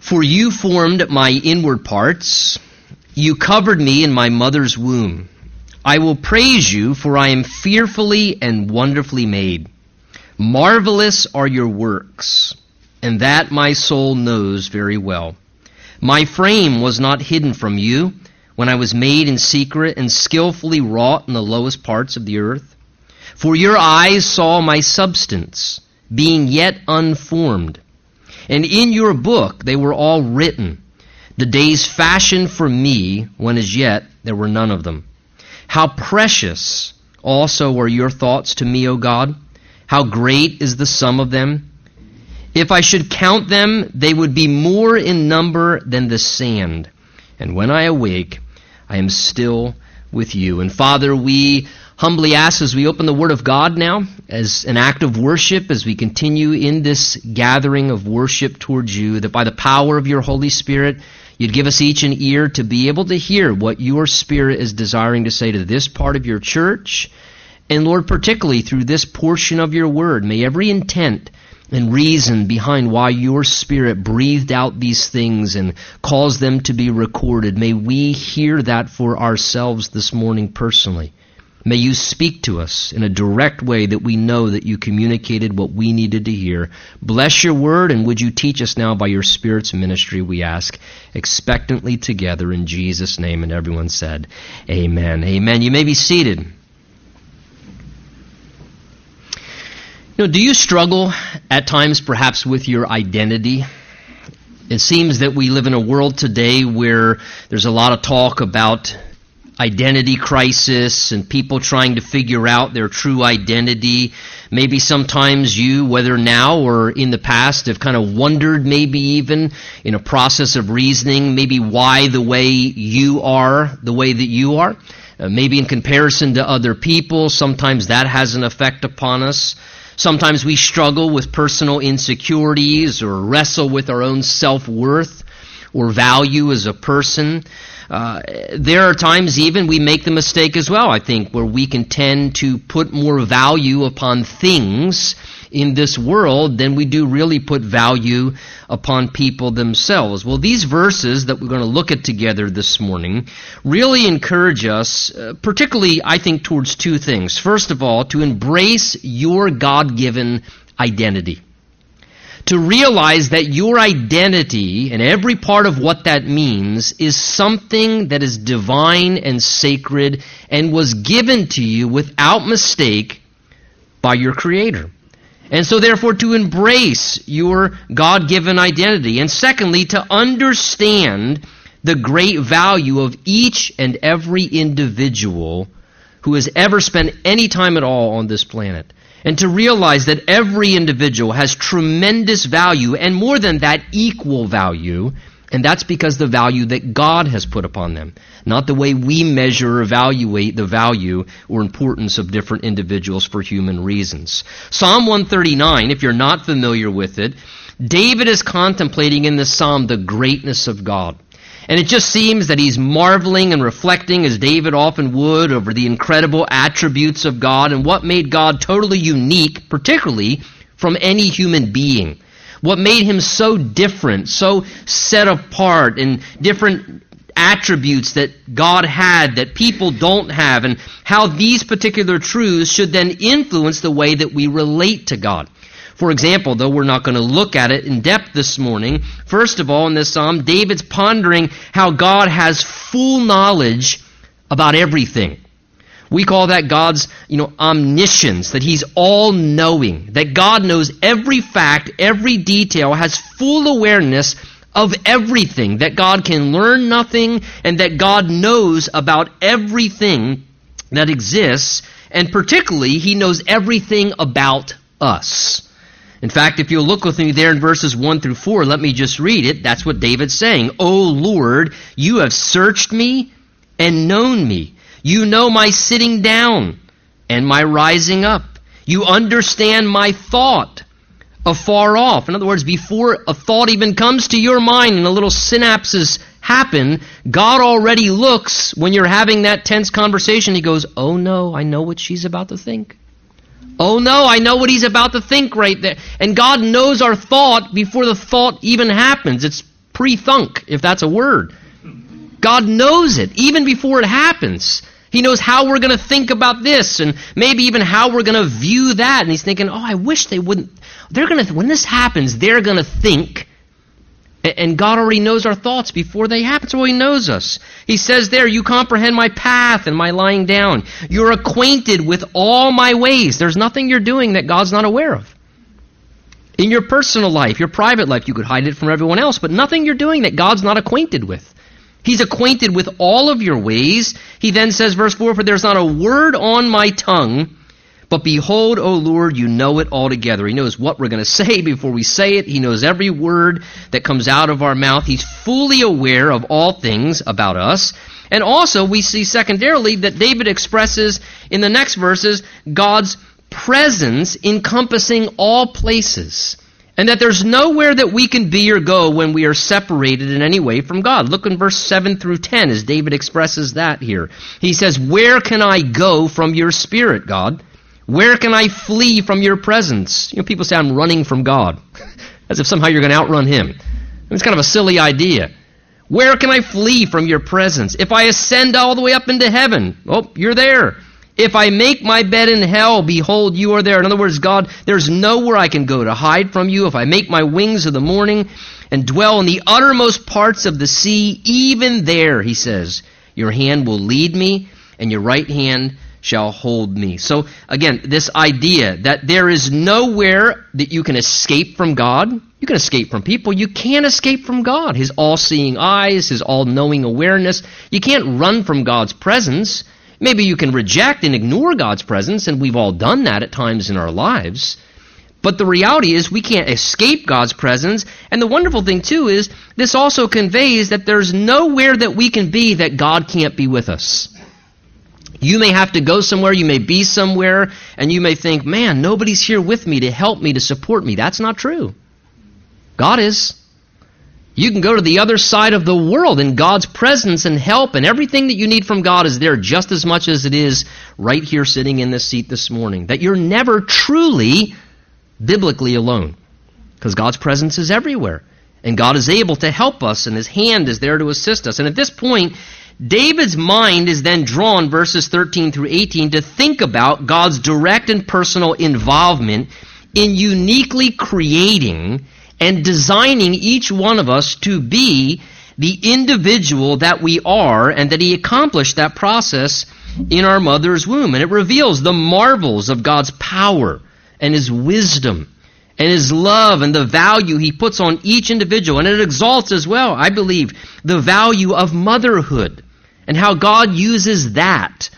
For you formed my inward parts. You covered me in my mother's womb. I will praise you, for I am fearfully and wonderfully made. Marvelous are your works, and that my soul knows very well. My frame was not hidden from you when I was made in secret and skillfully wrought in the lowest parts of the earth. For your eyes saw my substance, being yet unformed and in your book they were all written, the days fashioned for me, when as yet there were none of them. How precious also are your thoughts to me, O God! How great is the sum of them! If I should count them, they would be more in number than the sand. And when I awake, I am still with you. And Father, we humbly ask as we open the Word of God now, as an act of worship, as we continue in this gathering of worship towards you, that by the power of your Holy Spirit, you'd give us each an ear to be able to hear what your Spirit is desiring to say to this part of your church. And Lord, particularly through this portion of your Word, may every intent and reason behind why your Spirit breathed out these things and caused them to be recorded, may we hear that for ourselves this morning personally. May you speak to us in a direct way that we know that you communicated what we needed to hear. Bless your word, and would you teach us now by your Spirit's ministry, we ask, expectantly together in Jesus' name. And everyone said, Amen. Amen. You may be seated. You know, do you struggle at times perhaps with your identity? It seems that we live in a world today where there's a lot of talk about identity crisis and people trying to figure out their true identity. Maybe sometimes you, whether now or in the past, have kind of wondered, maybe even in a process of reasoning, maybe why the way you are the way that you are. Uh, maybe in comparison to other people, sometimes that has an effect upon us. Sometimes we struggle with personal insecurities or wrestle with our own self worth or value as a person. Uh, there are times even we make the mistake as well, I think, where we can tend to put more value upon things in this world than we do really put value upon people themselves. Well, these verses that we're going to look at together this morning really encourage us, uh, particularly, I think, towards two things. First of all, to embrace your God given identity to realize that your identity and every part of what that means is something that is divine and sacred and was given to you without mistake by your Creator. And so, therefore, to embrace your God given identity. And secondly, to understand the great value of each and every individual who has ever spent any time at all on this planet and to realize that every individual has tremendous value, and more than that, equal value. And that's because the value that God has put upon them, not the way we measure or evaluate the value or importance of different individuals for human reasons. Psalm 139, if you're not familiar with it, David is contemplating in this psalm the greatness of God. And it just seems that he's marveling and reflecting, as David often would, over the incredible attributes of God and what made God totally unique, particularly from any human being. What made him so different, so set apart, and different attributes that God had that people don't have, and how these particular truths should then influence the way that we relate to God. For example, though we're not going to look at it in depth this morning, first of all, in this psalm, David's pondering how God has full knowledge about everything. We call that God's, you know, omniscience, that He's all knowing, that God knows every fact, every detail, has full awareness of everything, that God can learn nothing, and that God knows about everything that exists, and particularly, He knows everything about us. In fact, if you'll look with me there in verses 1 through 4, let me just read it. That's what David's saying. O Lord, you have searched me and known me. You know my sitting down and my rising up. You understand my thought afar off. In other words, before a thought even comes to your mind and the little synapses happen, God already looks when you're having that tense conversation. He goes, Oh no, I know what she's about to think. Oh no, I know what he's about to think right there. And God knows our thought before the thought even happens. It's pre-thunk, if that's a word. God knows it, even before it happens. He knows how we're going to think about this and maybe even how we're going to view that. And he's thinking, oh, I wish they wouldn't. They're going to, when this happens, they're going to think. And God already knows our thoughts before they happen, so He knows us. He says there, You comprehend my path and my lying down. You're acquainted with all my ways. There's nothing you're doing that God's not aware of. In your personal life, your private life, you could hide it from everyone else, but nothing you're doing that God's not acquainted with. He's acquainted with all of your ways. He then says, verse 4 For there's not a word on my tongue, but behold, O Lord, you know it altogether. He knows what we're going to say before we say it. He knows every word that comes out of our mouth. He's fully aware of all things about us. And also, we see secondarily that David expresses in the next verses God's presence encompassing all places and that there's nowhere that we can be or go when we are separated in any way from God. Look in verse 7 through 10 as David expresses that here. He says, Where can I go from your spirit, God? Where can I flee from your presence? You know, people say I'm running from God, as if somehow you're going to outrun him. It's kind of a silly idea. Where can I flee from your presence? If I ascend all the way up into heaven, oh, you're there. If I make my bed in hell, behold, you are there. In other words, God, there's nowhere I can go to hide from you. If I make my wings of the morning and dwell in the uttermost parts of the sea, even there, he says, your hand will lead me and your right hand shall hold me. So again, this idea that there is nowhere that you can escape from God. You can escape from people. You can't escape from God. His all-seeing eyes, His all-knowing awareness. You can't run from God's presence. Maybe you can reject and ignore God's presence, and we've all done that at times in our lives. But the reality is we can't escape God's presence. And the wonderful thing, too, is this also conveys that there's nowhere that we can be that God can't be with us. You may have to go somewhere, you may be somewhere, and you may think, man, nobody's here with me to help me, to support me. That's not true. God is. You can go to the other side of the world in God's presence and help, and everything that you need from God is there just as much as it is right here sitting in this seat this morning. That you're never truly biblically alone. Because God's presence is everywhere. And God is able to help us, and His hand is there to assist us. And at this point, David's mind is then drawn, verses 13 through 18, to think about God's direct and personal involvement in uniquely creating and designing each one of us to be the individual that we are, and that He accomplished that process in our mother's womb. And it reveals the marvels of God's power and His wisdom and His love and the value He puts on each individual. And it exalts as well, I believe, the value of motherhood and how God uses that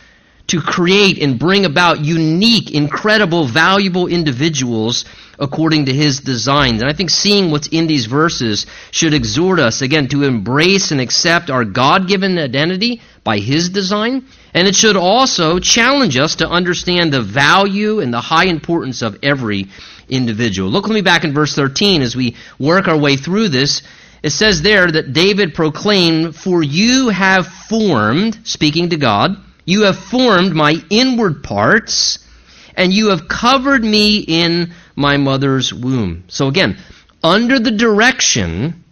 to create and bring about unique, incredible, valuable individuals according to his designs. And I think seeing what's in these verses should exhort us, again, to embrace and accept our God given identity by his design. And it should also challenge us to understand the value and the high importance of every individual. Look with me back in verse 13 as we work our way through this. It says there that David proclaimed, For you have formed, speaking to God, you have formed my inward parts, and you have covered me in my mother's womb. So again, under the direction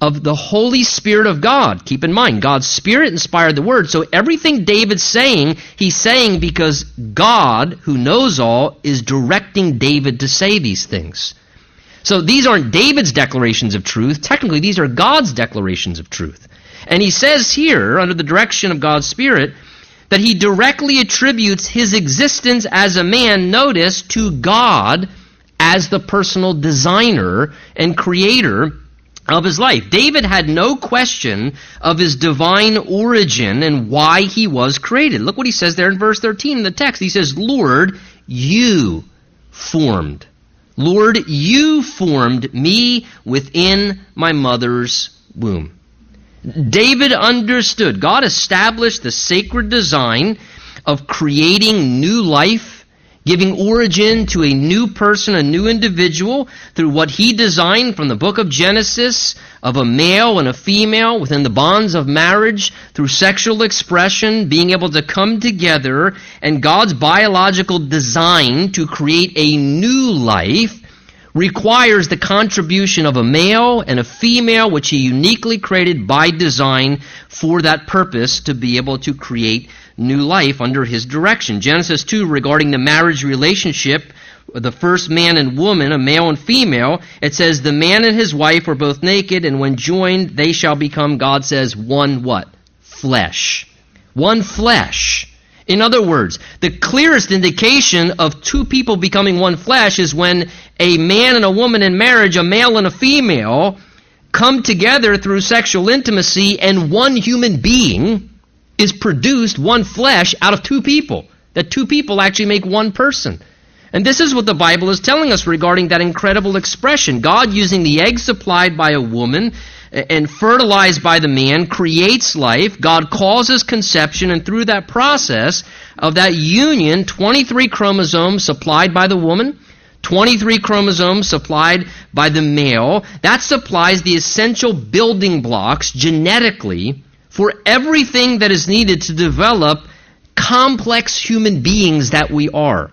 of the Holy Spirit of God. Keep in mind, God's Spirit inspired the Word. So everything David's saying, he's saying because God, who knows all, is directing David to say these things. So these aren't David's declarations of truth. Technically, these are God's declarations of truth. And he says here, under the direction of God's Spirit, that he directly attributes his existence as a man, notice, to God as the personal designer and creator of his life. David had no question of his divine origin and why he was created. Look what he says there in verse 13 in the text. He says, Lord, you formed. Lord, you formed me within my mother's womb. David understood. God established the sacred design of creating new life, giving origin to a new person, a new individual, through what he designed from the book of Genesis of a male and a female within the bonds of marriage, through sexual expression, being able to come together, and God's biological design to create a new life requires the contribution of a male and a female, which he uniquely created by design for that purpose to be able to create new life under his direction. Genesis 2, regarding the marriage relationship, the first man and woman, a male and female, it says, The man and his wife were both naked, and when joined, they shall become, God says, one what? Flesh. One flesh. In other words, the clearest indication of two people becoming one flesh is when a man and a woman in marriage, a male and a female, come together through sexual intimacy and one human being is produced, one flesh, out of two people. That two people actually make one person. And this is what the Bible is telling us regarding that incredible expression. God using the egg supplied by a woman and fertilized by the man creates life. God causes conception, and through that process of that union, 23 chromosomes supplied by the woman, 23 chromosomes supplied by the male, that supplies the essential building blocks genetically for everything that is needed to develop complex human beings that we are.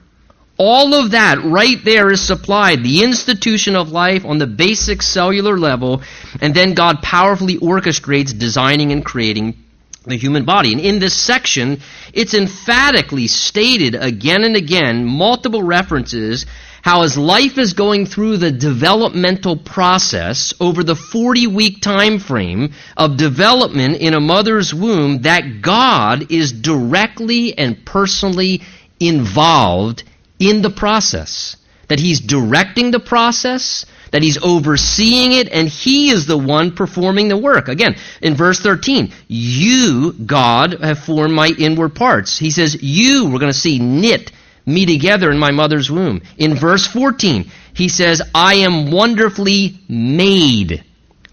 All of that right there is supplied, the institution of life on the basic cellular level, and then God powerfully orchestrates designing and creating the human body. And in this section, it's emphatically stated again and again, multiple references, how as life is going through the developmental process over the 40 week time frame of development in a mother's womb, that God is directly and personally involved in the process, that he's directing the process, that he's overseeing it, and he is the one performing the work. Again, in verse 13, you, God, have formed my inward parts. He says, you, we're going to see, knit me together in my mother's womb. In verse 14, he says, I am wonderfully made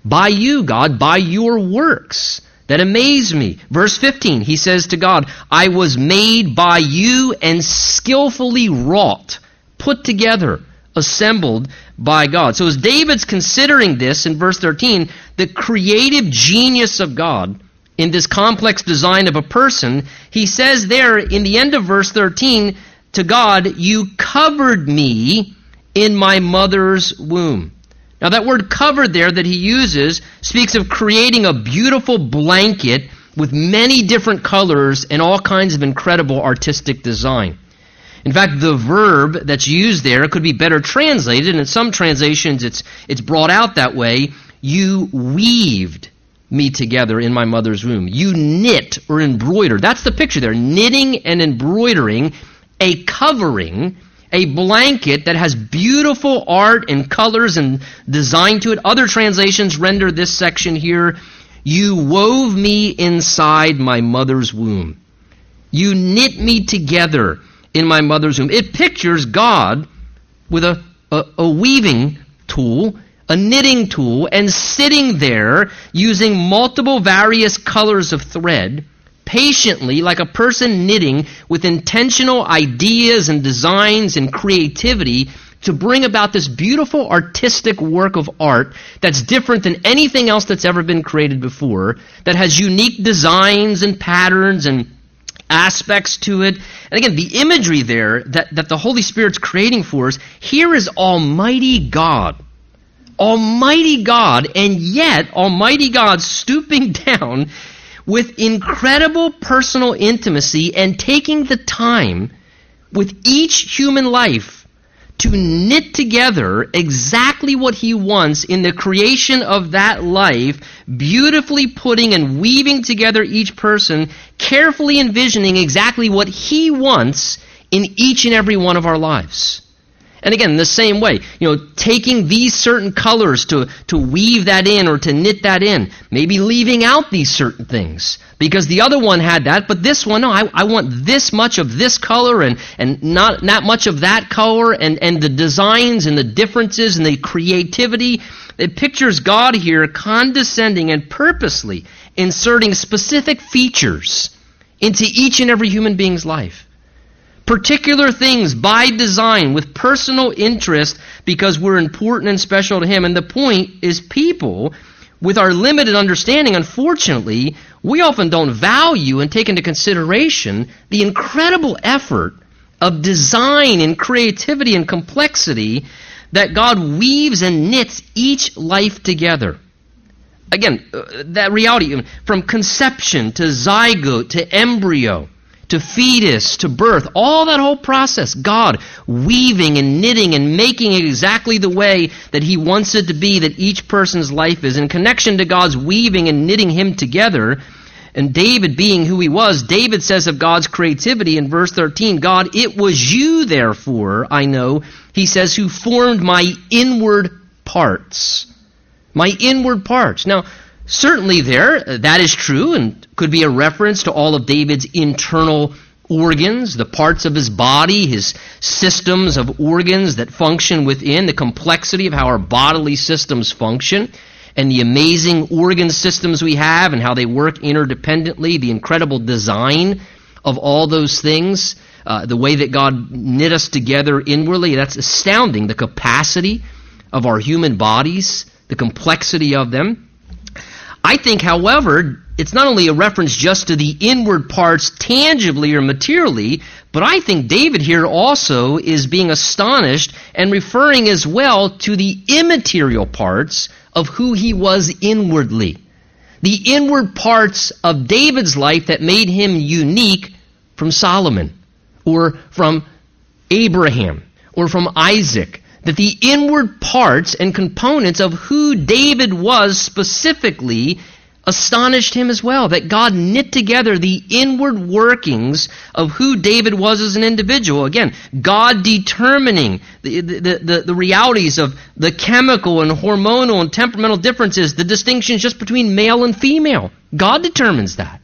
by you, God, by your works that amaze me. Verse 15, he says to God, I was made by you and skillfully wrought, put together, assembled by God. So as David's considering this in verse 13, the creative genius of God in this complex design of a person, he says there in the end of verse 13 to God, You covered me in my mother's womb. Now, that word covered there that he uses speaks of creating a beautiful blanket with many different colors and all kinds of incredible artistic design. In fact, the verb that's used there could be better translated, and in some translations it's, it's brought out that way. You weaved me together in my mother's womb. You knit or embroider. That's the picture there. Knitting and embroidering a covering a blanket that has beautiful art and colors and design to it. Other translations render this section here You wove me inside my mother's womb. You knit me together in my mother's womb. It pictures God with a, a, a weaving tool a knitting tool and sitting there using multiple various colors of thread patiently, like a person knitting, with intentional ideas and designs and creativity to bring about this beautiful artistic work of art that's different than anything else that's ever been created before, that has unique designs and patterns and aspects to it. And again, the imagery there that, that the Holy Spirit's creating for us, here is Almighty God. Almighty God, and yet Almighty God stooping down with incredible personal intimacy and taking the time with each human life to knit together exactly what he wants in the creation of that life, beautifully putting and weaving together each person, carefully envisioning exactly what he wants in each and every one of our lives. And again, the same way, you know, taking these certain colors to, to weave that in or to knit that in, maybe leaving out these certain things. Because the other one had that, but this one, no, I, I want this much of this color and, and not, not much of that color, and, and the designs and the differences and the creativity. It pictures God here condescending and purposely inserting specific features into each and every human being's life particular things by design with personal interest because we're important and special to Him. And the point is, people, with our limited understanding, unfortunately, we often don't value and take into consideration the incredible effort of design and creativity and complexity that God weaves and knits each life together. Again, uh, that reality from conception to zygote to embryo to fetus to birth, all that whole process, God weaving and knitting and making it exactly the way that He wants it to be, that each person's life is. In connection to God's weaving and knitting Him together, and David being who he was, David says of God's creativity in verse 13, God, it was you, therefore, I know, he says, who formed my inward parts. My inward parts. Now, certainly there, that is true and could be a reference to all of David's internal organs, the parts of his body, his systems of organs that function within, the complexity of how our bodily systems function and the amazing organ systems we have and how they work interdependently, the incredible design of all those things, uh, the way that God knit us together inwardly, that's astounding. The capacity of our human bodies, the complexity of them. I think, however, it's not only a reference just to the inward parts tangibly or materially, but I think David here also is being astonished and referring as well to the immaterial parts of who he was inwardly. The inward parts of David's life that made him unique from Solomon or from Abraham or from Isaac. That the inward parts and components of who David was specifically astonished him as well. That God knit together the inward workings of who David was as an individual. Again, God determining the, the, the, the, realities of the chemical and hormonal and temperamental differences, the distinctions just between male and female. God determines that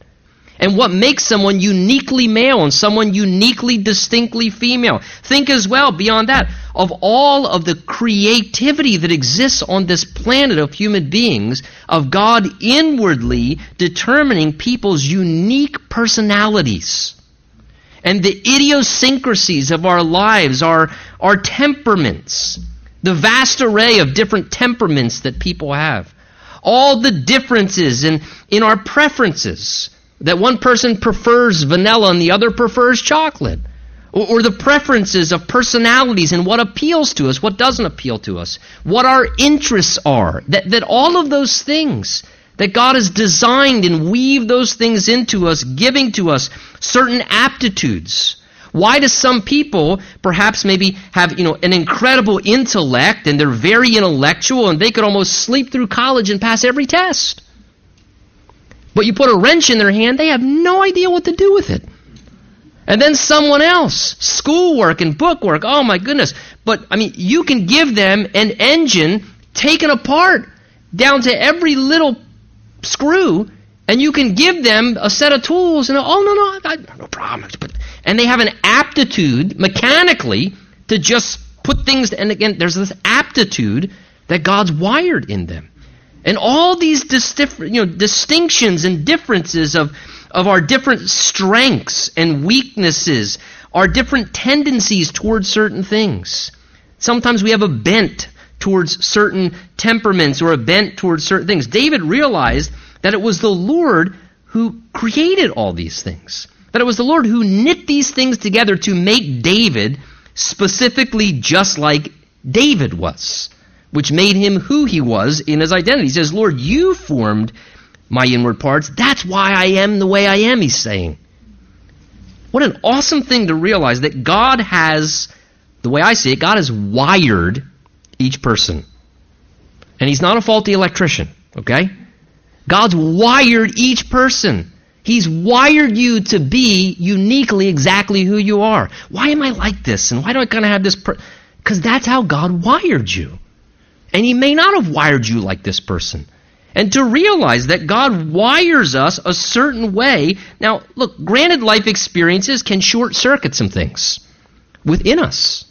and what makes someone uniquely male and someone uniquely distinctly female. Think as well beyond that of all of the creativity that exists on this planet of human beings, of God inwardly determining people's unique personalities. And the idiosyncrasies of our lives, our, our temperaments, the vast array of different temperaments that people have, all the differences in, in our preferences, that one person prefers vanilla and the other prefers chocolate. Or, or, the preferences of personalities and what appeals to us, what doesn't appeal to us, what our interests are. That, that all of those things, that God has designed and weaved those things into us, giving to us certain aptitudes. Why do some people perhaps maybe have, you know, an incredible intellect and they're very intellectual and they could almost sleep through college and pass every test? But you put a wrench in their hand, they have no idea what to do with it. And then someone else, schoolwork and bookwork, oh my goodness. But, I mean, you can give them an engine taken apart down to every little screw, and you can give them a set of tools, and oh, no, no, I, no problem. And they have an aptitude mechanically to just put things, and again, there's this aptitude that God's wired in them. And all these you know, distinctions and differences of, of our different strengths and weaknesses, our different tendencies towards certain things. Sometimes we have a bent towards certain temperaments or a bent towards certain things. David realized that it was the Lord who created all these things. That it was the Lord who knit these things together to make David specifically just like David was which made him who he was in his identity. He says, Lord, you formed my inward parts. That's why I am the way I am, he's saying. What an awesome thing to realize that God has, the way I see it, God has wired each person. And he's not a faulty electrician, okay? God's wired each person. He's wired you to be uniquely exactly who you are. Why am I like this? And why do I kind of have this? Because per- that's how God wired you. And He may not have wired you like this person. And to realize that God wires us a certain way. Now, look, granted, life experiences can short circuit some things within us.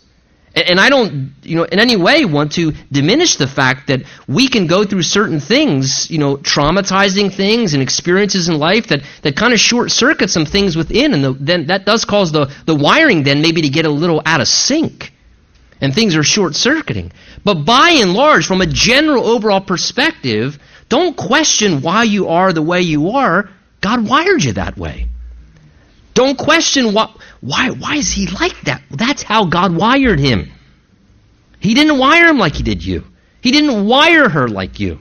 And I don't, you know, in any way want to diminish the fact that we can go through certain things, you know, traumatizing things and experiences in life that, that kind of short circuit some things within. And the, then that does cause the, the wiring then maybe to get a little out of sync and things are short circuiting. But by and large, from a general overall perspective, don't question why you are the way you are. God wired you that way. Don't question what, why, why is he like that? That's how God wired him. He didn't wire him like he did you. He didn't wire her like you.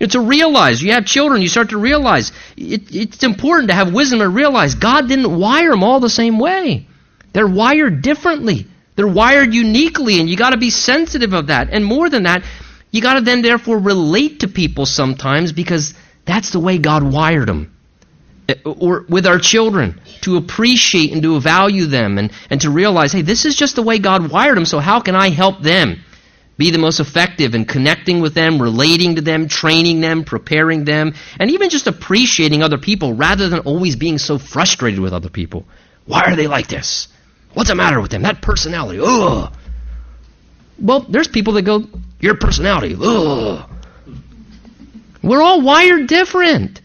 It's to realize. You have children, you start to realize. It, it's important to have wisdom and realize God didn't wire them all the same way. They're wired differently. They're wired uniquely, and you got to be sensitive of that. And more than that, you got to then therefore relate to people sometimes because that's the way God wired them. Eh, or with our children, to appreciate and to value them and, and to realize, hey, this is just the way God wired them, so how can I help them be the most effective in connecting with them, relating to them, training them, preparing them, and even just appreciating other people rather than always being so frustrated with other people? Why are they like this? What's the matter with them? That personality. Ugh. Well, there's people that go, your personality. Ugh. We're all wired different.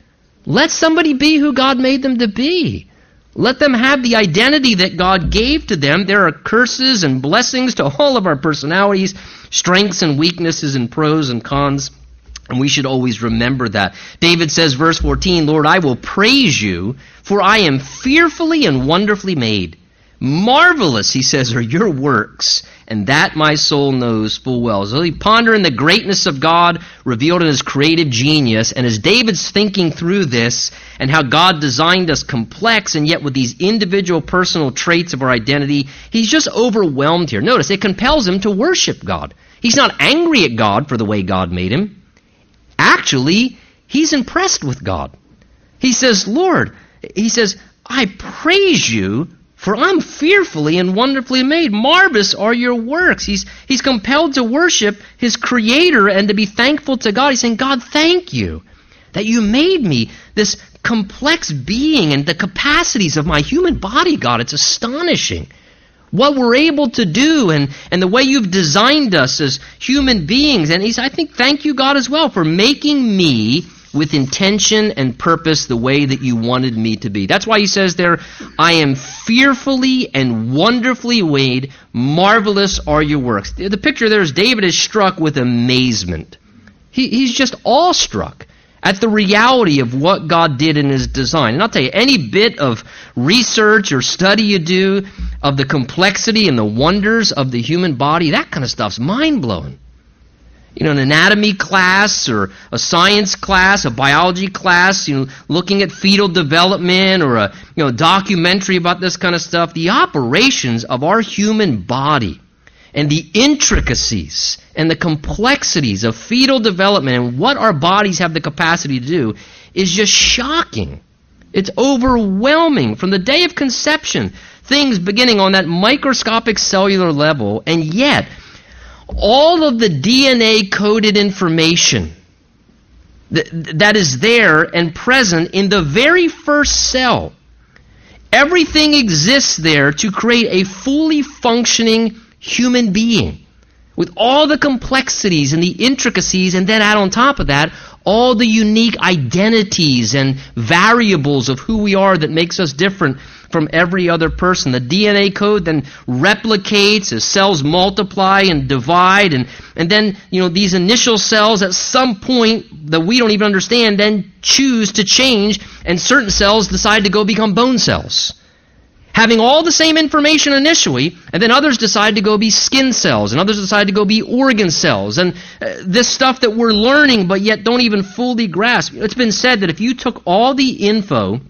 Let somebody be who God made them to be. Let them have the identity that God gave to them. There are curses and blessings to all of our personalities, strengths and weaknesses, and pros and cons. And we should always remember that. David says, verse 14, Lord, I will praise you, for I am fearfully and wonderfully made. Marvelous, he says, are your works, and that my soul knows full well. So he pondering the greatness of God revealed in his creative genius, and as David's thinking through this and how God designed us complex and yet with these individual personal traits of our identity, he's just overwhelmed here. Notice, it compels him to worship God. He's not angry at God for the way God made him. Actually, he's impressed with God. He says, Lord, he says, I praise you for I'm fearfully and wonderfully made. Marvelous are your works. He's, he's compelled to worship his creator and to be thankful to God. He's saying, God, thank you that you made me this complex being and the capacities of my human body, God. It's astonishing what we're able to do and, and the way you've designed us as human beings. And he's, I think, thank you, God, as well, for making me with intention and purpose the way that you wanted me to be. That's why he says there, I am fearfully and wonderfully made. Marvelous are your works. The picture there is David is struck with amazement. He, he's just awestruck at the reality of what God did in his design. And I'll tell you, any bit of research or study you do of the complexity and the wonders of the human body, that kind of stuff's mind blowing you know, an anatomy class or a science class, a biology class, you know, looking at fetal development or a, you know, documentary about this kind of stuff, the operations of our human body and the intricacies and the complexities of fetal development and what our bodies have the capacity to do is just shocking. It's overwhelming from the day of conception. Things beginning on that microscopic cellular level, and yet all of the DNA coded information that, is there and present in the very first cell. Everything exists there to create a fully functioning human being with all the complexities and the intricacies, and then add on top of that all the unique identities and variables of who we are that makes us different from every other person. The DNA code then replicates as cells multiply and divide, and, and then, you know, these initial cells at some point that we don't even understand then choose to change, and certain cells decide to go become bone cells. Having all the same information initially, and then others decide to go be skin cells, and others decide to go be organ cells, and uh, this stuff that we're learning but yet don't even fully grasp. It's been said that if you took all the info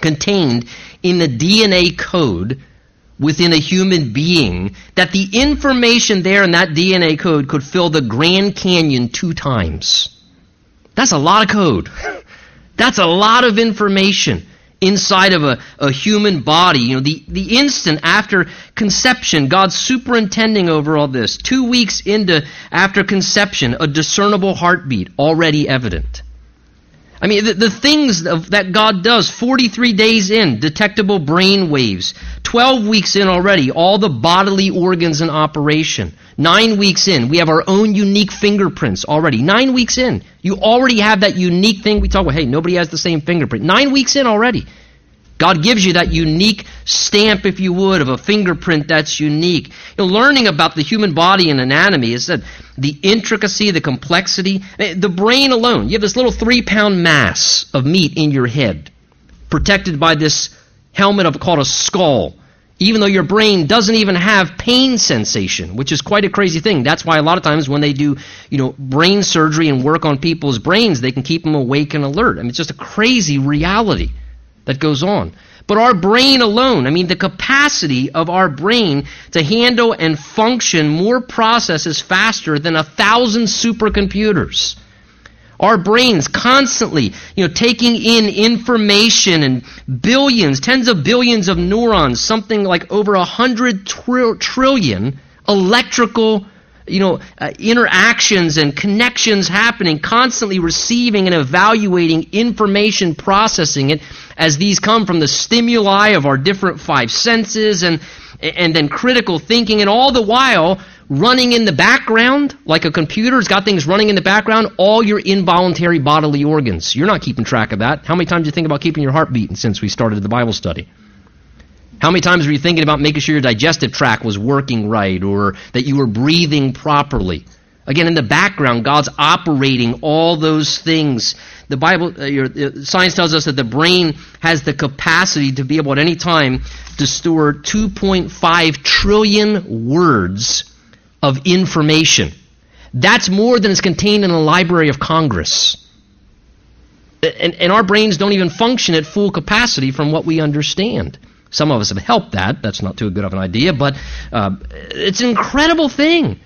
contained in the DNA code within a human being that the information there in that DNA code could fill the Grand Canyon two times. That's a lot of code. That's a lot of information inside of a, a human body. You know, the, the instant after conception, God's superintending over all this. Two weeks into after conception, a discernible heartbeat already evident. I mean, the, the things of, that God does 43 days in, detectable brain waves. 12 weeks in already, all the bodily organs in operation. Nine weeks in, we have our own unique fingerprints already. Nine weeks in, you already have that unique thing. We talk about, hey, nobody has the same fingerprint. Nine weeks in already. God gives you that unique stamp, if you would, of a fingerprint that's unique. You know, learning about the human body and anatomy is that the intricacy, the complexity, eh, the brain alone. You have this little three pound mass of meat in your head, protected by this helmet of called a skull. even though your brain doesn't even have pain sensation, which is quite a crazy thing. That's why a lot of times when they do, you know, brain surgery and work on people's brains, they can keep them awake and alert. I mean, it's just a crazy reality that goes on. But our brain alone, I mean, the capacity of our brain to handle and function more processes faster than a thousand supercomputers. Our brains constantly, you know, taking in information and billions, tens of billions of neurons, something like over a hundred trillion electrical, you know, uh, interactions and connections happening, constantly receiving and evaluating information, processing it as these come from the stimuli of our different five senses and and then critical thinking, and all the while running in the background, like a computer's got things running in the background, all your involuntary bodily organs. You're not keeping track of that. How many times do you think about keeping your heart beating since we started the Bible study? How many times were you thinking about making sure your digestive tract was working right or that you were breathing properly? Again, in the background, God's operating all those things. The Bible, uh, your, uh, science tells us that the brain has the capacity to be able at any time to store 2.5 trillion words of information. That's more than is contained in the Library of Congress. And, and, our brains don't even function at full capacity from what we understand. Some of us have helped that. That's not too good of an idea, but uh, it's an incredible thing.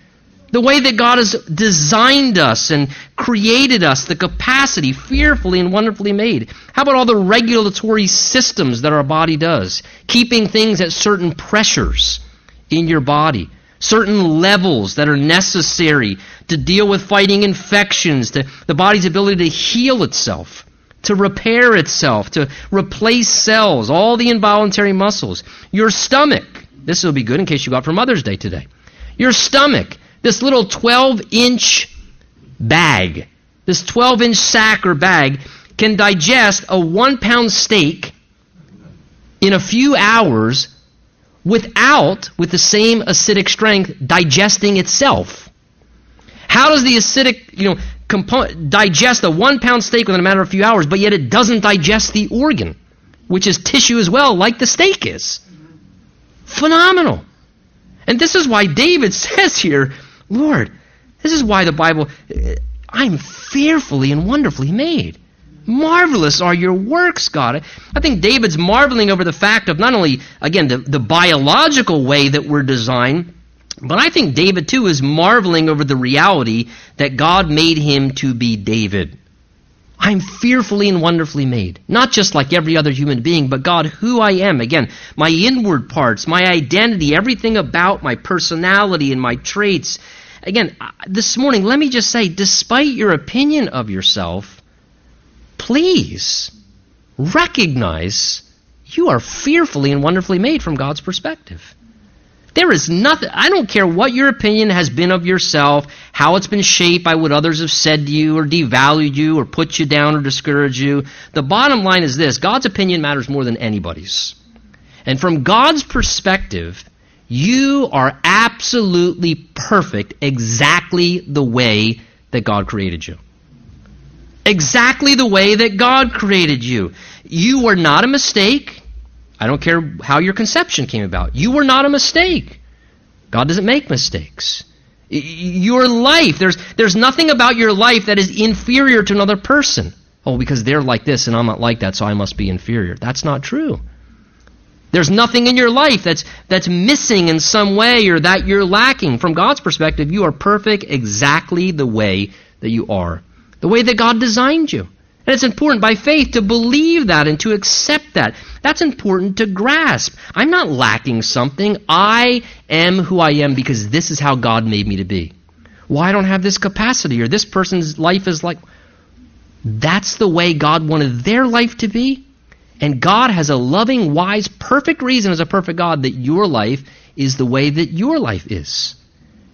The way that God has designed us and created us, the capacity, fearfully and wonderfully made. How about all the regulatory systems that our body does? Keeping things at certain pressures in your body certain levels that are necessary to deal with fighting infections, to the body's ability to heal itself, to repair itself, to replace cells, all the involuntary muscles. Your stomach, this will be good in case you got for Mother's Day today. Your stomach, this little 12 inch bag, this 12 inch sack or bag, can digest a one pound steak in a few hours without, with the same acidic strength, digesting itself. How does the acidic, you know, component digest a one pound steak within a matter of a few hours, but yet it doesn't digest the organ, which is tissue as well, like the steak is? Phenomenal. And this is why David says here, Lord, this is why the Bible, eh, I'm fearfully and wonderfully made. Marvelous are your works, God. I think David's marveling over the fact of not only, again, the, the biological way that we're designed, but I think David, too, is marveling over the reality that God made him to be David. I'm fearfully and wonderfully made. Not just like every other human being, but God, who I am. Again, my inward parts, my identity, everything about my personality and my traits. Again, this morning, let me just say, despite your opinion of yourself, please recognize you are fearfully and wonderfully made from God's perspective. There is nothing, I don't care what your opinion has been of yourself, how it's been shaped by what others have said to you, or devalued you, or put you down, or discouraged you. The bottom line is this God's opinion matters more than anybody's. And from God's perspective, you are absolutely perfect exactly the way that God created you exactly the way that God created you. You were not a mistake. I don't care how your conception came about. You were not a mistake. God doesn't make mistakes. Your life, there's, there's nothing about your life that is inferior to another person. Oh, because they're like this and I'm not like that, so I must be inferior. That's not true. There's nothing in your life that's, that's missing in some way or that you're lacking. From God's perspective, you are perfect exactly the way that you are the way that God designed you. And it's important by faith to believe that and to accept that. That's important to grasp. I'm not lacking something. I am who I am because this is how God made me to be. Well, I don't have this capacity or this person's life is like. That's the way God wanted their life to be. And God has a loving, wise, perfect reason as a perfect God that your life is the way that your life is.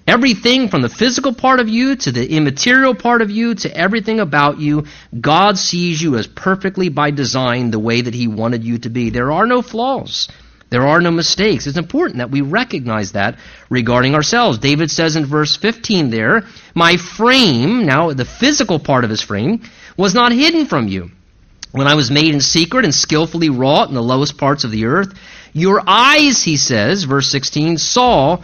Everything from the physical part of you to the immaterial part of you to everything about you, God sees you as perfectly by design the way that He wanted you to be. There are no flaws. There are no mistakes. It's important that we recognize that regarding ourselves. David says in verse 15 there, My frame, now the physical part of his frame, was not hidden from you. When I was made in secret and skillfully wrought in the lowest parts of the earth, Your eyes, he says, verse 16, saw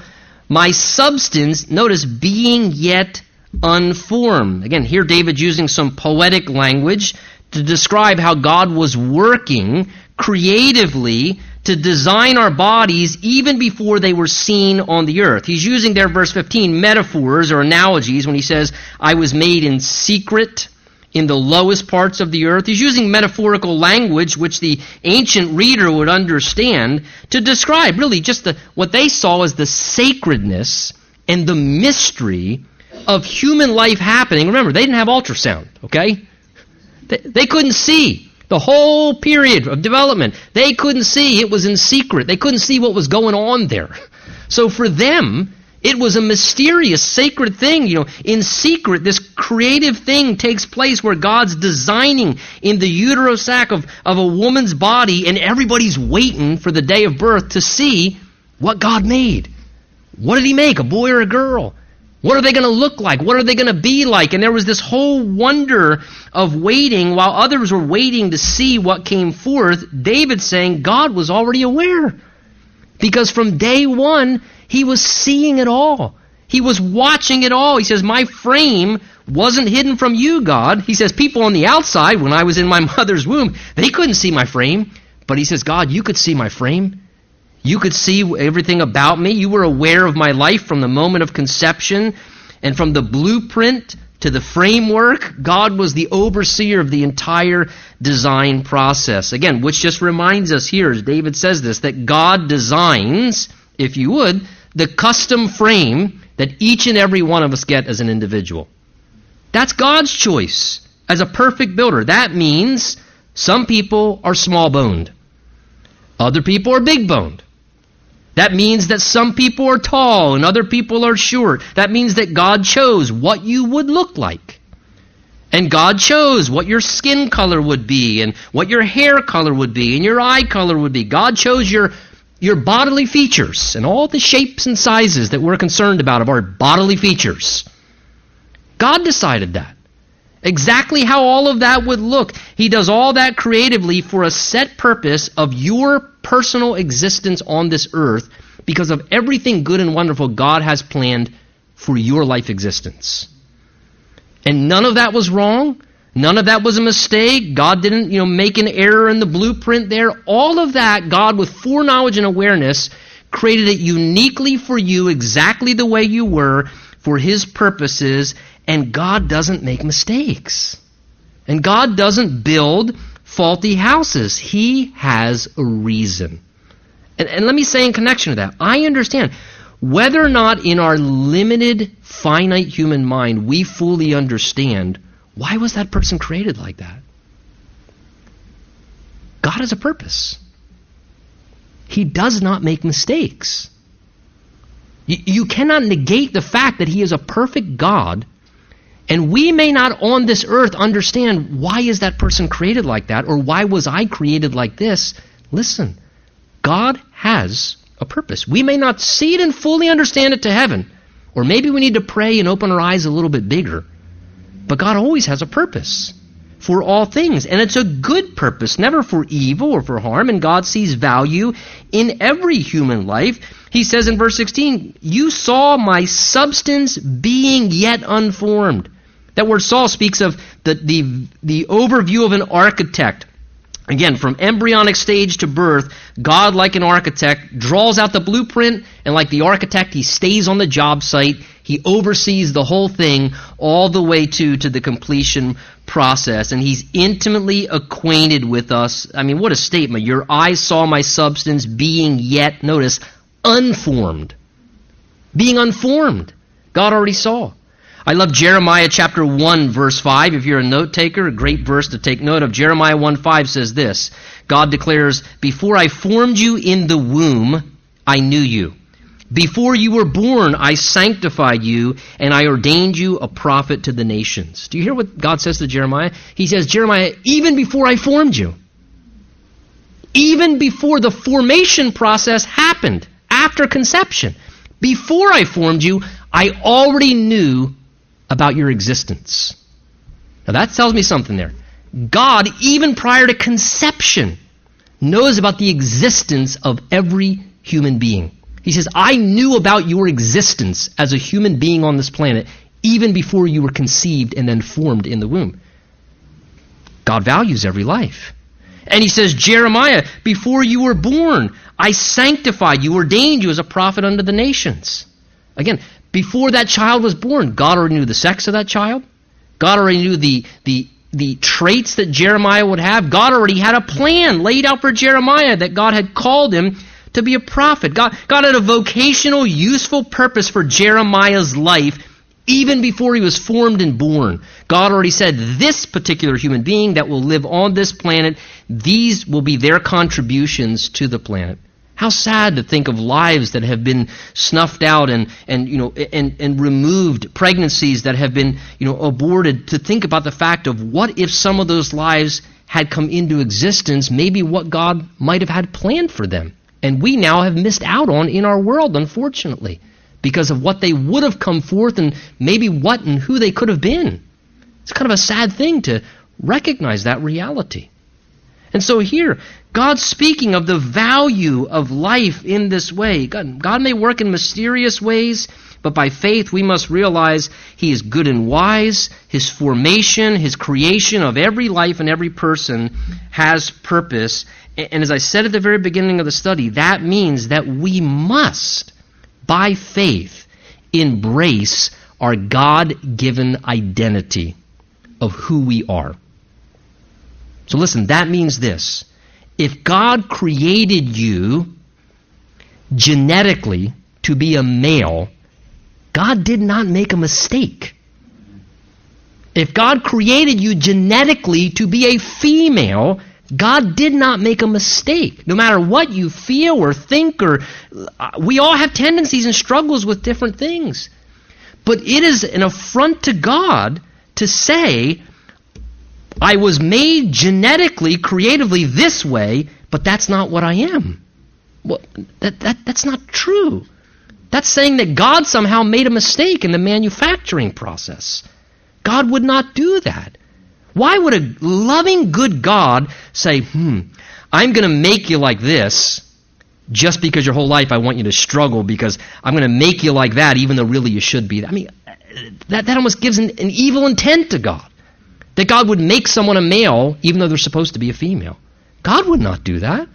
my substance, notice, being yet unformed. Again, here David's using some poetic language to describe how God was working creatively to design our bodies even before they were seen on the earth. He's using there, verse 15, metaphors or analogies when he says, I was made in secret in the lowest parts of the earth. He's using metaphorical language which the ancient reader would understand to describe really just the, what they saw as the sacredness and the mystery of human life happening. Remember, they didn't have ultrasound, okay? They, they couldn't see the whole period of development. They couldn't see. It was in secret. They couldn't see what was going on there. So for them, it was a mysterious, sacred thing. You know, in secret, this creative thing takes place where God's designing in the utero sac of, of a woman's body, and everybody's waiting for the day of birth to see what God made. What did He make, a boy or a girl? What are they going to look like? What are they going to be like? And there was this whole wonder of waiting while others were waiting to see what came forth. David saying God was already aware. Because from day one, he was seeing it all. He was watching it all. He says, My frame wasn't hidden from you, God. He says, People on the outside, when I was in my mother's womb, they couldn't see my frame. But he says, God, you could see my frame. You could see everything about me. You were aware of my life from the moment of conception and from the blueprint to the framework. God was the overseer of the entire design process. Again, which just reminds us here, as David says this, that God designs, if you would, the custom frame that each and every one of us get as an individual. That's God's choice as a perfect builder. That means some people are small boned, other people are big boned. That means that some people are tall and other people are short. That means that God chose what you would look like. And God chose what your skin color would be and what your hair color would be and your eye color would be. God chose your, your bodily features and all the shapes and sizes that we're concerned about of our bodily features. God decided that. Exactly how all of that would look. He does all that creatively for a set purpose of your personal existence on this earth because of everything good and wonderful God has planned for your life existence. And none of that was wrong. None of that was a mistake. God didn't, you know, make an error in the blueprint there. All of that, God, with foreknowledge and awareness, created it uniquely for you, exactly the way you were, for His purposes, and God doesn't make mistakes. And God doesn't build faulty houses. He has a reason. And, and let me say in connection to that, I understand whether or not in our limited, finite human mind we fully understand why was that person created like that? God has a purpose. He does not make mistakes. You, you cannot negate the fact that He is a perfect God and we may not on this earth understand why is that person created like that or why was I created like this. Listen, God has a purpose. We may not see it and fully understand it to heaven. Or maybe we need to pray and open our eyes a little bit bigger. But God always has a purpose for all things. And it's a good purpose, never for evil or for harm. And God sees value in every human life. He says in verse 16, You saw my substance being yet unformed. That word saw speaks of the, the, the overview of an architect. Again, from embryonic stage to birth, God, like an architect, draws out the blueprint, and like the architect, he stays on the job site. He oversees the whole thing all the way to, to the completion process, and he's intimately acquainted with us. I mean, what a statement. Your eyes saw my substance being yet, notice, unformed. Being unformed. God already saw. I love Jeremiah chapter 1 verse 5. If you're a note taker, a great verse to take note of. Jeremiah 1 5 says this. God declares, Before I formed you in the womb, I knew you. Before you were born, I sanctified you, and I ordained you a prophet to the nations. Do you hear what God says to Jeremiah? He says, Jeremiah, even before I formed you, even before the formation process happened, after conception, before I formed you, I already knew about your existence. Now that tells me something there. God, even prior to conception, knows about the existence of every human being. He says, I knew about your existence as a human being on this planet even before you were conceived and then formed in the womb. God values every life. And he says, Jeremiah, before you were born, I sanctified you, ordained you as a prophet unto the nations. Again, before that child was born, God already knew the sex of that child. God already knew the, the, the traits that Jeremiah would have. God already had a plan laid out for Jeremiah that God had called him to be a prophet. God, God had a vocational, useful purpose for Jeremiah's life even before he was formed and born. God already said this particular human being that will live on this planet, these will be their contributions to the planet. How sad to think of lives that have been snuffed out and, and, you know, and, and removed, pregnancies that have been you know, aborted, to think about the fact of what if some of those lives had come into existence, maybe what God might have had planned for them. And we now have missed out on in our world, unfortunately, because of what they would have come forth and maybe what and who they could have been. It's kind of a sad thing to recognize that reality. And so here, God's speaking of the value of life in this way. God, God, may work in mysterious ways, but by faith we must realize He is good and wise. His formation, His creation of every life and every person has purpose. And as I said at the very beginning of the study, that means that we must, by faith, embrace our God given identity of who we are. So listen, that means this. If God created you genetically to be a male, God did not make a mistake. If God created you genetically to be a female, God did not make a mistake. No matter what you feel or think, or uh, we all have tendencies and struggles with different things. But it is an affront to God to say I was made genetically, creatively this way, but that's not what I am. Well, that, that, that's not true. That's saying that God somehow made a mistake in the manufacturing process. God would not do that. Why would a loving, good God say, hmm, I'm going to make you like this just because your whole life I want you to struggle because I'm going to make you like that even though really you should be? I mean, that, that almost gives an, an evil intent to God. That God would make someone a male even though they're supposed to be a female. God would not do that.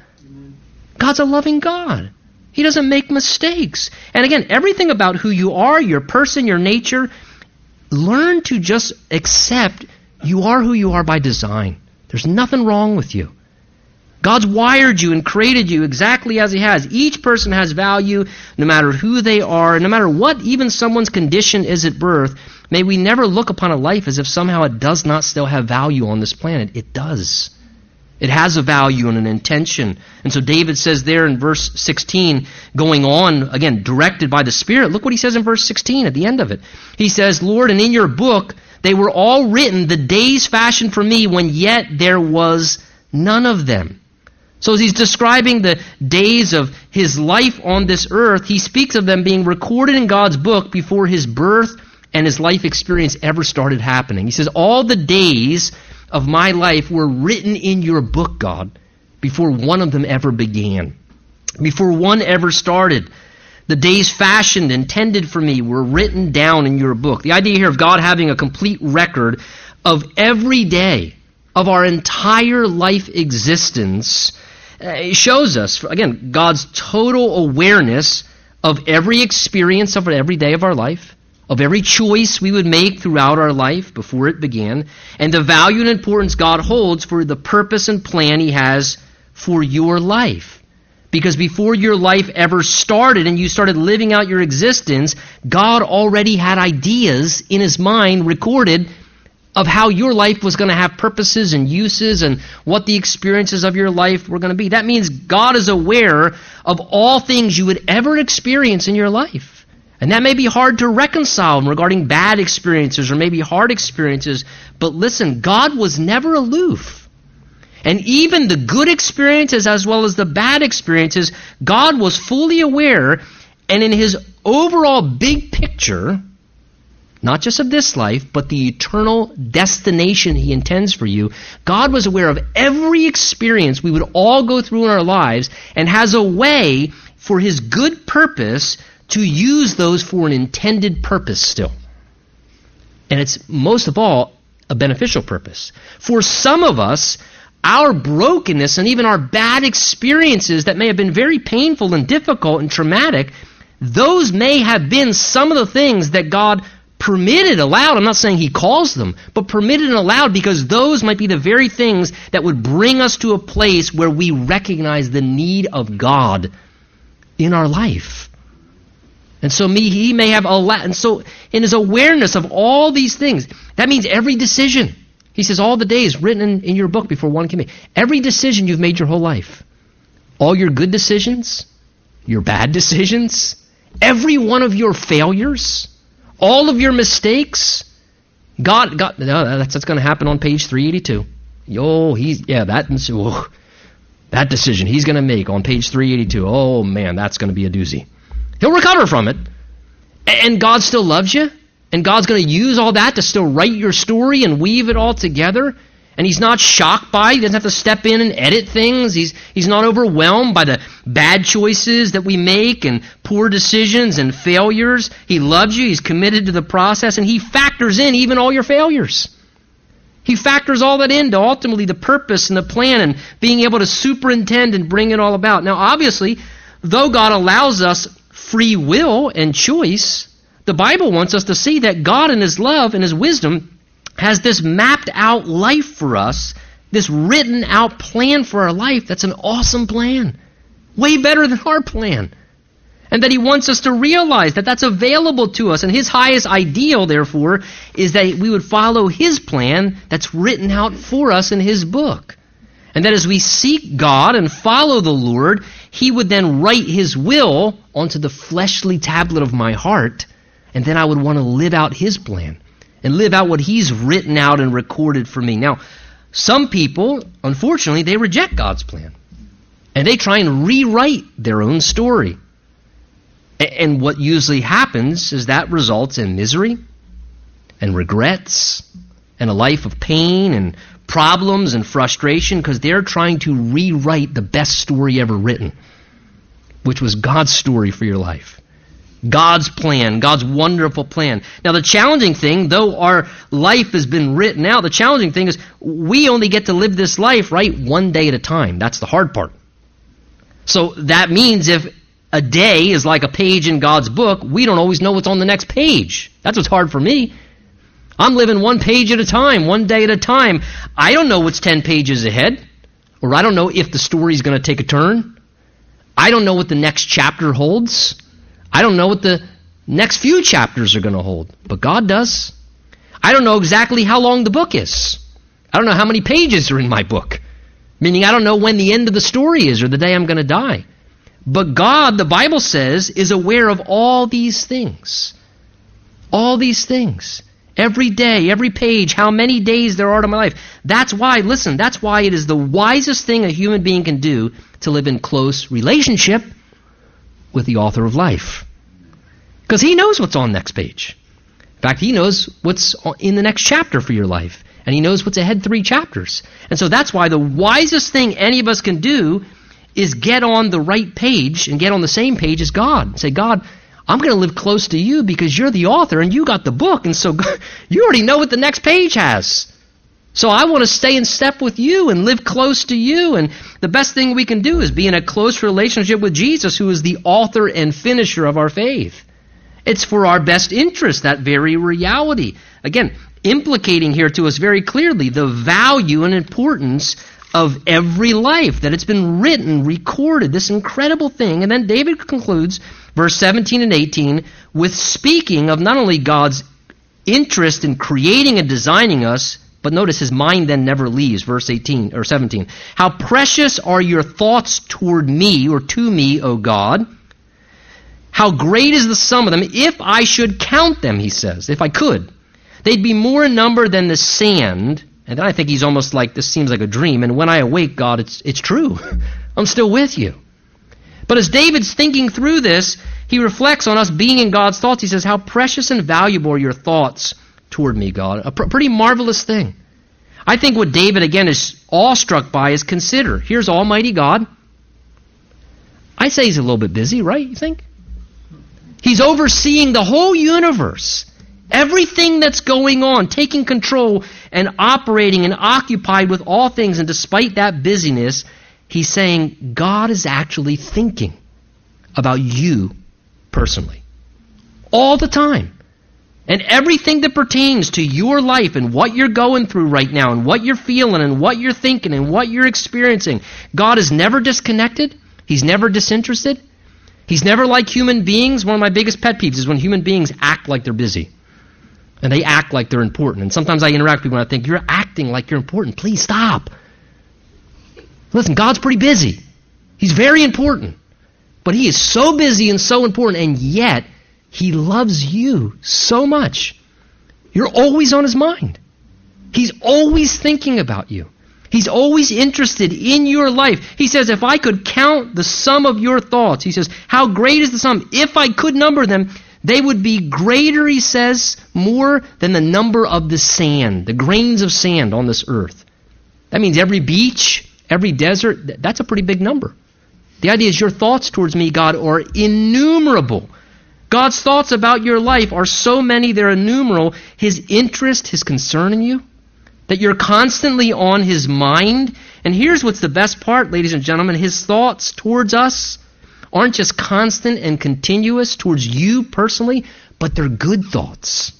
God's a loving God. He doesn't make mistakes. And again, everything about who you are, your person, your nature, learn to just accept you are who you are by design. There's nothing wrong with you. God's wired you and created you exactly as He has. Each person has value no matter who they are, no matter what even someone's condition is at birth. May we never look upon a life as if somehow it does not still have value on this planet. It does. It has a value and an intention. And so David says there in verse 16, going on, again, directed by the Spirit, look what he says in verse 16 at the end of it. He says, Lord, and in your book they were all written the days fashioned for me when yet there was none of them. So as he's describing the days of his life on this earth, he speaks of them being recorded in God's book before his birth and his life experience ever started happening. He says, All the days of my life were written in your book, God, before one of them ever began, before one ever started. The days fashioned, intended for me, were written down in your book. The idea here of God having a complete record of every day of our entire life existence uh, shows us, again, God's total awareness of every experience of every day of our life of every choice we would make throughout our life before it began, and the value and importance God holds for the purpose and plan He has for your life. Because before your life ever started and you started living out your existence, God already had ideas in His mind recorded of how your life was going to have purposes and uses and what the experiences of your life were going to be. That means God is aware of all things you would ever experience in your life. And that may be hard to reconcile regarding bad experiences or maybe hard experiences, but listen, God was never aloof. And even the good experiences as well as the bad experiences, God was fully aware, and in his overall big picture, not just of this life, but the eternal destination He intends for you. God was aware of every experience we would all go through in our lives and has a way for His good purpose to use those for an intended purpose still. And it's most of all a beneficial purpose. For some of us, our brokenness and even our bad experiences that may have been very painful and difficult and traumatic, those may have been some of the things that God permitted, allowed. I'm not saying He calls them, but permitted and allowed because those might be the very things that would bring us to a place where we recognize the need of God in our life. And so me, he may have a lot, and so in his awareness of all these things, that means every decision. He says all the days written in, in your book before one came. Every decision you've made your whole life, all your good decisions, your bad decisions, every one of your failures, all of your mistakes. God, God, no, that's, that's going to happen on page 382. Yo, he's yeah, that that decision he's going to make on page 382. Oh man, that's going to be a doozy. He'll recover from it. And God still loves you. And God's going to use all that to still write your story and weave it all together. And He's not shocked by. He doesn't have to step in and edit things. He's, he's not overwhelmed by the bad choices that we make and poor decisions and failures. He loves you. He's committed to the process. And He factors in even all your failures. He factors all that into ultimately the purpose and the plan and being able to superintend and bring it all about. Now, obviously, though God allows us free will and choice, the Bible wants us to see that God in His love and His wisdom has this mapped out life for us, this written out plan for our life that's an awesome plan. Way better than our plan. And that He wants us to realize that that's available to us. And His highest ideal, therefore, is that we would follow His plan that's written out for us in His book. And that as we seek God and follow the Lord, He would then write His will onto the fleshly tablet of my heart, and then I would want to live out His plan and live out what He's written out and recorded for me. Now, some people, unfortunately, they reject God's plan. And they try and rewrite their own story. And what usually happens is that results in misery and regrets and a life of pain and problems and frustration because they're trying to rewrite the best story ever written, which was God's story for your life. God's plan, God's wonderful plan. Now, the challenging thing, though our life has been written out, the challenging thing is we only get to live this life, right, one day at a time. That's the hard part. So that means if a day is like a page in God's book, we don't always know what's on the next page. That's what's hard for me. I'm living one page at a time, one day at a time. I don't know what's 10 pages ahead, or I don't know if the story's going to take a turn. I don't know what the next chapter holds. I don't know what the next few chapters are going to hold, but God does. I don't know exactly how long the book is. I don't know how many pages are in my book, meaning I don't know when the end of the story is or the day I'm going to die. But God, the Bible says, is aware of all these things. All these things. Every day, every page, how many days there are to my life. That's why, listen, that's why it is the wisest thing a human being can do to live in close relationship with the author of life. Because he knows what's on next page. In fact, he knows what's in the next chapter for your life. And he knows what's ahead three chapters. And so that's why the wisest thing any of us can do is get on the right page and get on the same page as God. Say, God, I'm going to live close to you because you're the author and you got the book. And so you already know what the next page has. So I want to stay in step with you and live close to you. And the best thing we can do is be in a close relationship with Jesus, who is the author and finisher of our faith. It's for our best interest, that very reality. Again, implicating here to us very clearly the value and importance of every life, that it's been written, recorded, this incredible thing. And then David concludes verse 17 and 18, with speaking of not only God's interest in creating and designing us, but notice his mind then never leaves, verse 18 or 17. How precious are your thoughts toward me or to me, O God. How great is the sum of them if I should count them, he says, if I could. They'd be more in number than the sand. And then I think he's almost like, this seems like a dream. And when I awake, God, it's, it's true. I'm still with you. But as David's thinking through this, he reflects on us being in God's thoughts. He says, How precious and valuable are your thoughts toward me, God. A pr- pretty marvelous thing. I think what David, again, is awestruck by is consider here's Almighty God. I say he's a little bit busy, right? You think? He's overseeing the whole universe. Everything that's going on, taking control and operating and occupied with all things, and despite that busyness, he's saying God is actually thinking about you personally. All the time. And everything that pertains to your life and what you're going through right now and what you're feeling and what you're thinking and what you're experiencing, God is never disconnected. He's never disinterested. He's never like human beings. One of my biggest pet peeves is when human beings act like they're busy. And they act like they're important. And sometimes I interact with people and I think, you're acting like you're important. Please stop. Listen, God's pretty busy. He's very important. But He is so busy and so important, and yet He loves you so much. You're always on His mind. He's always thinking about you. He's always interested in your life. He says, If I could count the sum of your thoughts, he says, How great is the sum? If I could number them, they would be greater, he says, more than the number of the sand, the grains of sand on this earth. That means every beach, every desert, that's a pretty big number. The idea is your thoughts towards me, God, are innumerable. God's thoughts about your life are so many, they're innumerable. His interest, his concern in you, that you're constantly on his mind. And here's what's the best part, ladies and gentlemen his thoughts towards us aren't just constant and continuous towards you personally, but they're good thoughts.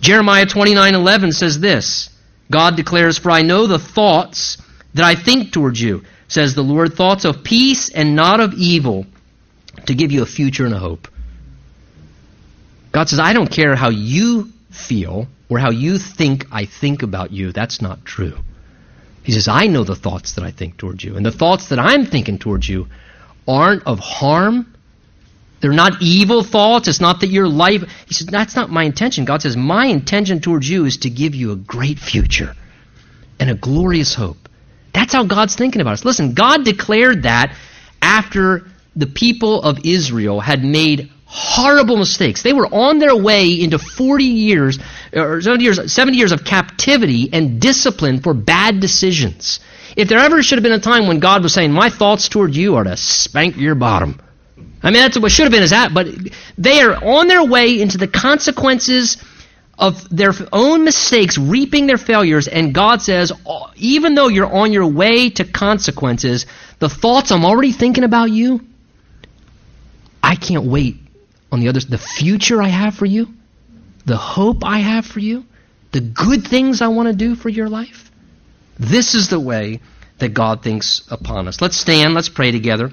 Jeremiah 29:11 says this. God declares, "For I know the thoughts that I think towards you," says the Lord, "thoughts of peace and not of evil, to give you a future and a hope." God says, "I don't care how you feel or how you think I think about you. That's not true." He says, "I know the thoughts that I think towards you, and the thoughts that I'm thinking towards you aren't of harm. They're not evil thoughts. It's not that your life. He says, That's not my intention. God says, My intention towards you is to give you a great future and a glorious hope. That's how God's thinking about us. Listen, God declared that after the people of Israel had made horrible mistakes. They were on their way into 40 years, or 70 years, 70 years of captivity and discipline for bad decisions. If there ever should have been a time when God was saying, My thoughts toward you are to spank your bottom. I mean, that's what should have been is that, but they are on their way into the consequences of their own mistakes, reaping their failures, and God says, oh, even though you're on your way to consequences, the thoughts I'm already thinking about you, I can't wait on the other the future I have for you, the hope I have for you, the good things I want to do for your life. This is the way that God thinks upon us. Let's stand, let's pray together.